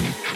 Yes.